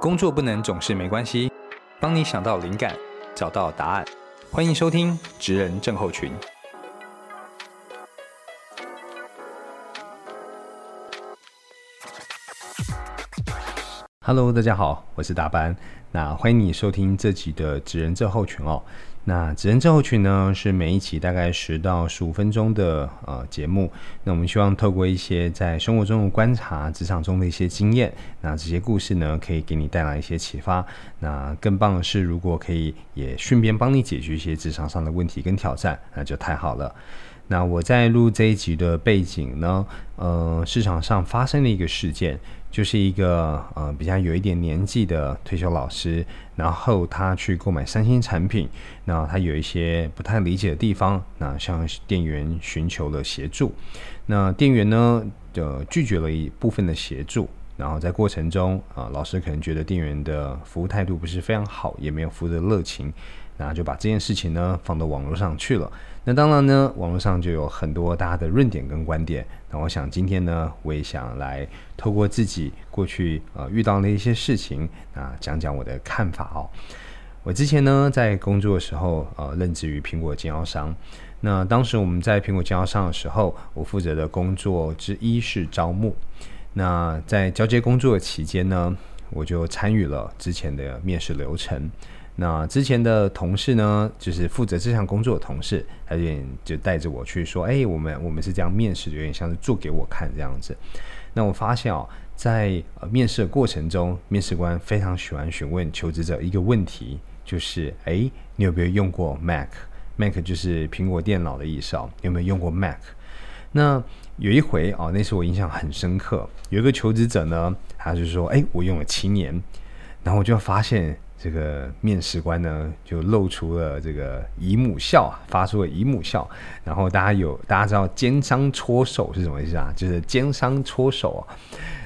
工作不能总是没关系，帮你想到灵感，找到答案。欢迎收听《职人症候群》。Hello，大家好，我是大班。那欢迎你收听这集的《职人症候群》哦。那职人症候群呢，是每一期大概十到十五分钟的呃节目。那我们希望透过一些在生活中的观察、职场中的一些经验，那这些故事呢，可以给你带来一些启发。那更棒的是，如果可以也顺便帮你解决一些职场上的问题跟挑战，那就太好了。那我在录这一集的背景呢，呃，市场上发生了一个事件。就是一个呃比较有一点年纪的退休老师，然后他去购买三星产品，那他有一些不太理解的地方，那向店员寻求了协助，那店员呢就拒绝了一部分的协助，然后在过程中啊，老师可能觉得店员的服务态度不是非常好，也没有服务的热情。那就把这件事情呢放到网络上去了。那当然呢，网络上就有很多大家的论点跟观点。那我想今天呢，我也想来透过自己过去呃遇到的一些事情啊，讲讲我的看法哦。我之前呢在工作的时候呃，任职于苹果经销商。那当时我们在苹果经销商的时候，我负责的工作之一是招募。那在交接工作的期间呢，我就参与了之前的面试流程。那之前的同事呢，就是负责这项工作的同事，他有点就带着我去说，哎，我们我们是这样面试，有点像是做给我看这样子。那我发现哦，在面试的过程中，面试官非常喜欢询问求职者一个问题，就是哎，你有没有用过 Mac？Mac 就是苹果电脑的意思哦，有没有用过 Mac？那有一回哦，那是我印象很深刻，有一个求职者呢，他就说，哎，我用了七年，然后我就发现。这个面试官呢，就露出了这个姨母笑啊，发出了姨母笑。然后大家有大家知道奸商搓手是什么意思啊？就是奸商搓手啊。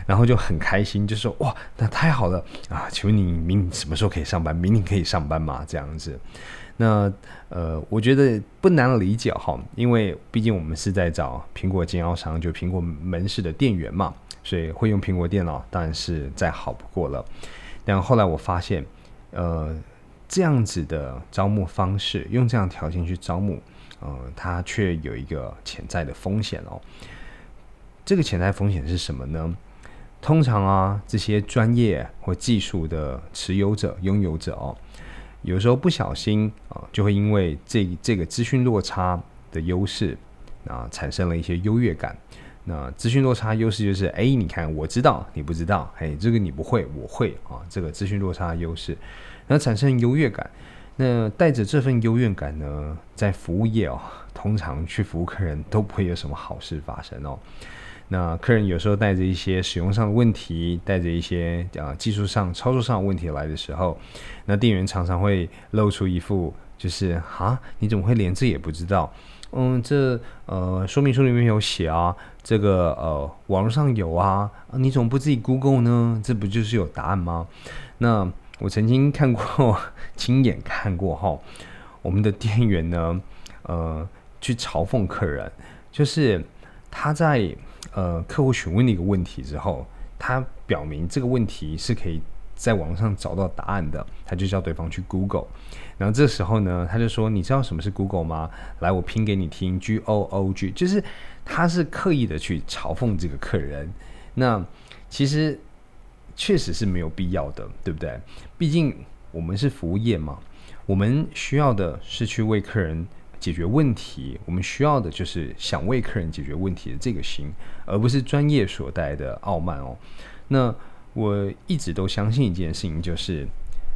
然后就很开心，就说哇，那太好了啊！请问你明什么时候可以上班？明天可以上班吗？这样子。那呃，我觉得不难理解哈，因为毕竟我们是在找苹果经销商，就苹果门市的店员嘛，所以会用苹果电脑当然是再好不过了。但后来我发现。呃，这样子的招募方式，用这样条件去招募，呃，它却有一个潜在的风险哦。这个潜在风险是什么呢？通常啊，这些专业或技术的持有者、拥有者哦，有时候不小心啊，就会因为这这个资讯落差的优势啊，产生了一些优越感。那资讯落差优势就是，哎，你看我知道你不知道，哎，这个你不会我会啊，这个资讯落差优势，那产生优越感。那带着这份优越感呢，在服务业哦，通常去服务客人都不会有什么好事发生哦。那客人有时候带着一些使用上的问题，带着一些啊技术上操作上的问题来的时候，那店员常常会露出一副就是啊，你怎么会连这也不知道？嗯，这呃说明书里面有写啊。这个呃，网络上有啊，你怎么不自己 Google 呢？这不就是有答案吗？那我曾经看过，亲眼看过哈，我们的店员呢，呃，去嘲讽客人，就是他在呃客户询问的一个问题之后，他表明这个问题是可以在网上找到答案的，他就叫对方去 Google，然后这时候呢，他就说：“你知道什么是 Google 吗？来，我拼给你听，G O O G，就是。”他是刻意的去嘲讽这个客人，那其实确实是没有必要的，对不对？毕竟我们是服务业嘛，我们需要的是去为客人解决问题，我们需要的就是想为客人解决问题的这个心，而不是专业所带来的傲慢哦。那我一直都相信一件事情，就是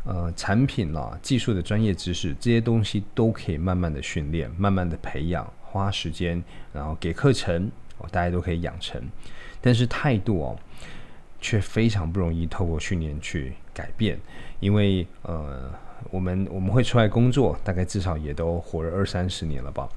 呃，产品啦、技术的专业知识这些东西都可以慢慢的训练，慢慢的培养。花时间，然后给课程，哦，大家都可以养成。但是态度哦，却非常不容易透过训练去改变。因为呃，我们我们会出来工作，大概至少也都活了二三十年了吧。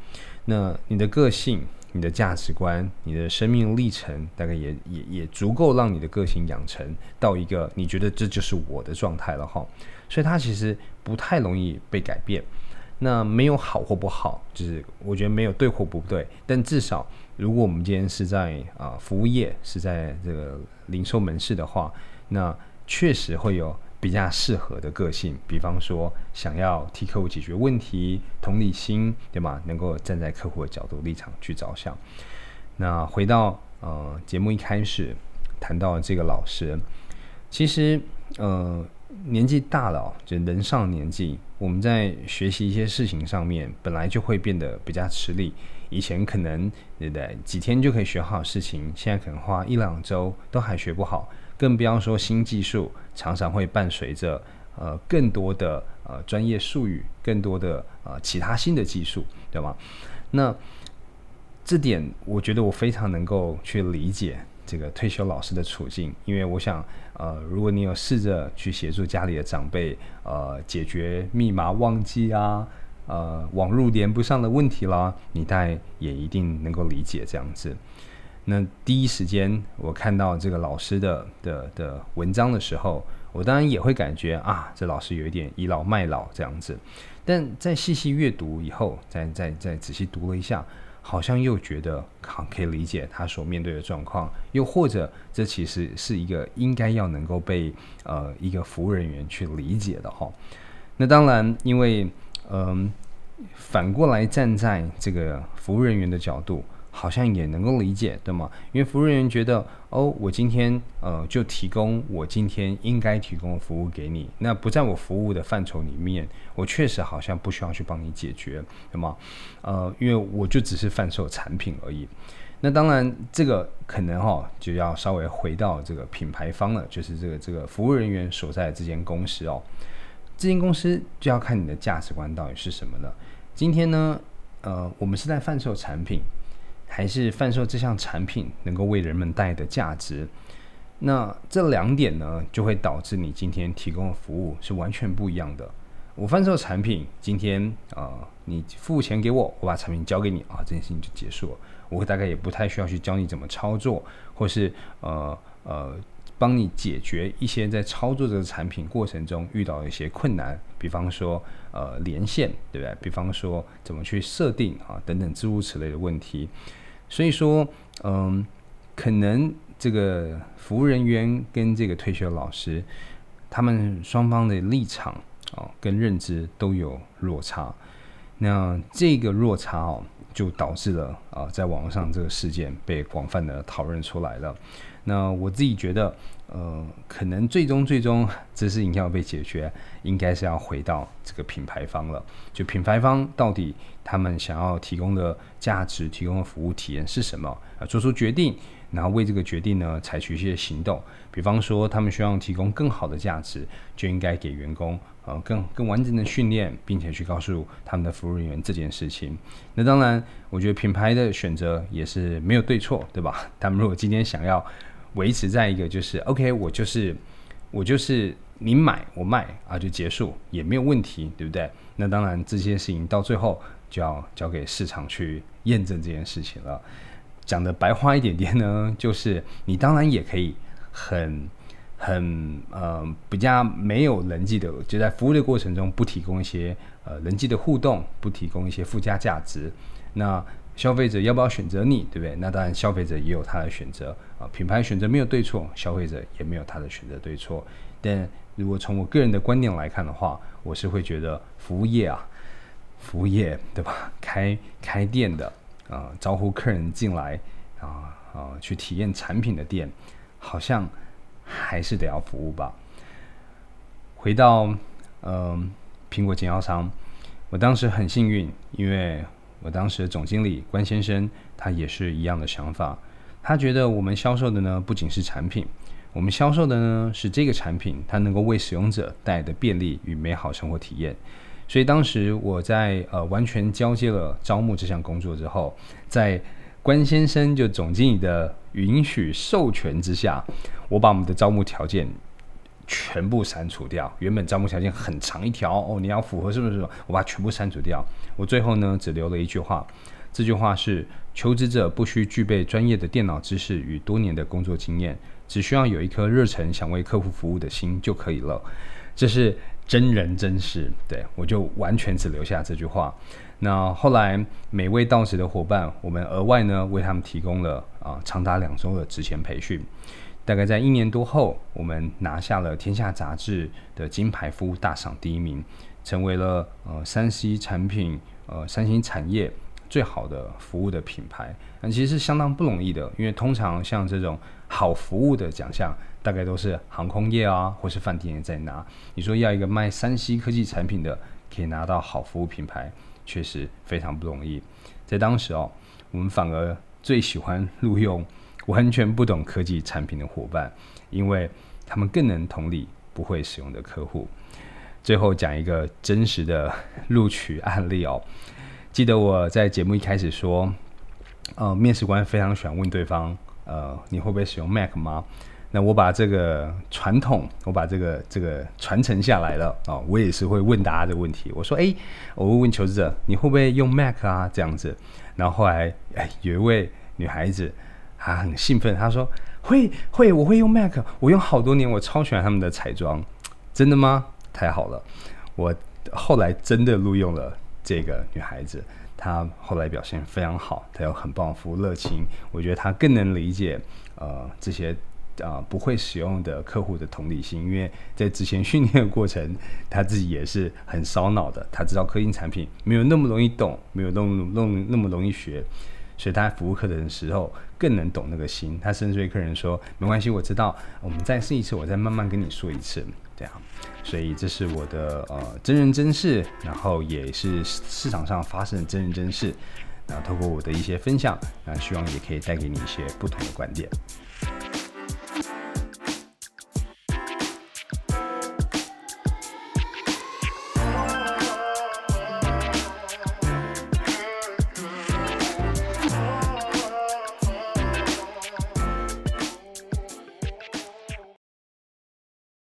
那你的个性、你的价值观、你的生命历程，大概也也也足够让你的个性养成到一个你觉得这就是我的状态了哈。所以它其实不太容易被改变。那没有好或不好，就是我觉得没有对或不对，但至少如果我们今天是在啊服务业，是在这个零售门市的话，那确实会有比较适合的个性，比方说想要替客户解决问题，同理心，对吗？能够站在客户的角度立场去着想。那回到呃节目一开始谈到这个老师，其实呃年纪大了，就人上年纪，我们在学习一些事情上面，本来就会变得比较吃力。以前可能对不对？几天就可以学好事情，现在可能花一两周都还学不好，更不要说新技术，常常会伴随着呃更多的呃专业术语，更多的呃其他新的技术，对吗？那这点我觉得我非常能够去理解这个退休老师的处境，因为我想呃，如果你有试着去协助家里的长辈呃解决密码忘记啊。呃，网络连不上的问题啦，你大概也一定能够理解这样子。那第一时间我看到这个老师的的的文章的时候，我当然也会感觉啊，这老师有一点倚老卖老这样子。但在细细阅读以后，再再再仔细读了一下，好像又觉得好可以理解他所面对的状况，又或者这其实是一个应该要能够被呃一个服务人员去理解的哈。那当然，因为嗯。反过来站在这个服务人员的角度，好像也能够理解，对吗？因为服务人员觉得，哦，我今天呃就提供我今天应该提供服务给你，那不在我服务的范畴里面，我确实好像不需要去帮你解决，对吗？呃，因为我就只是贩售产品而已。那当然，这个可能哈就要稍微回到这个品牌方了，就是这个这个服务人员所在的这间公司哦。这间公司就要看你的价值观到底是什么了。今天呢，呃，我们是在贩售产品，还是贩售这项产品能够为人们带来的价值？那这两点呢，就会导致你今天提供的服务是完全不一样的。我贩售产品，今天啊，你付钱给我，我把产品交给你啊，这件事情就结束了。我大概也不太需要去教你怎么操作，或是呃呃。帮你解决一些在操作这个产品过程中遇到的一些困难，比方说呃连线，对不对？比方说怎么去设定啊等等诸如此类的问题。所以说，嗯，可能这个服务人员跟这个退休老师，他们双方的立场啊跟认知都有落差。那这个落差哦，就导致了啊，在网上这个事件被广泛的讨论出来了。那我自己觉得，呃，可能最终最终这事情要被解决，应该是要回到这个品牌方了。就品牌方到底他们想要提供的价值、提供的服务体验是什么啊？做出决定，然后为这个决定呢采取一些行动。比方说，他们希望提供更好的价值，就应该给员工呃更更完整的训练，并且去告诉他们的服务人员这件事情。那当然，我觉得品牌的选择也是没有对错，对吧？他们如果今天想要维持在一个就是 OK，我就是我就是你买我卖啊，就结束也没有问题，对不对？那当然这件事情到最后就要交给市场去验证这件事情了。讲的白话一点点呢，就是你当然也可以很很呃比较没有人际的，就在服务的过程中不提供一些呃人际的互动，不提供一些附加价值，那。消费者要不要选择你，对不对？那当然，消费者也有他的选择啊。品牌选择没有对错，消费者也没有他的选择对错。但如果从我个人的观点来看的话，我是会觉得服务业啊，服务业对吧？开开店的啊，招呼客人进来啊啊，去体验产品的店，好像还是得要服务吧。回到嗯，苹果经销商，我当时很幸运，因为。我当时的总经理关先生，他也是一样的想法。他觉得我们销售的呢，不仅是产品，我们销售的呢是这个产品，它能够为使用者带来的便利与美好生活体验。所以当时我在呃完全交接了招募这项工作之后，在关先生就总经理的允许授权之下，我把我们的招募条件。全部删除掉，原本招募条件很长一条哦，你要符合是不是？我把它全部删除掉，我最后呢只留了一句话，这句话是：求职者不需具备专业的电脑知识与多年的工作经验，只需要有一颗热忱想为客户服务的心就可以了。这是真人真事，对我就完全只留下这句话。那后来每位到职的伙伴，我们额外呢为他们提供了啊长达两周的职前培训。大概在一年多后，我们拿下了《天下杂志》的金牌服务大赏第一名，成为了呃三 C 产品呃三星产业最好的服务的品牌。那其实是相当不容易的，因为通常像这种好服务的奖项，大概都是航空业啊或是饭店业在拿。你说要一个卖三 C 科技产品的，可以拿到好服务品牌，确实非常不容易。在当时哦，我们反而最喜欢录用。完全不懂科技产品的伙伴，因为他们更能同理不会使用的客户。最后讲一个真实的录取案例哦。记得我在节目一开始说，呃，面试官非常喜欢问对方，呃，你会不会使用 Mac 吗？那我把这个传统，我把这个这个传承下来了啊。我也是会问大家这个问题。我说，哎，我会问求职者，你会不会用 Mac 啊？这样子。然后后来，哎，有一位女孩子。他很兴奋，他说：“会会，我会用 Mac，我用好多年，我超喜欢他们的彩妆，真的吗？太好了！我后来真的录用了这个女孩子，她后来表现非常好，她有很棒服务热情，我觉得她更能理解呃这些啊不会使用的客户的同理心，因为在之前训练的过程，她自己也是很烧脑的，她知道科技产品没有那么容易懂，没有那么那么那么容易学。”所以他服务客人的时候更能懂那个心。他甚至对客人说：“没关系，我知道，我们再试一次，我再慢慢跟你说一次。”这样。所以这是我的呃真人真事，然后也是市场上发生的真人真事。然后透过我的一些分享，那希望也可以带给你一些不同的观点。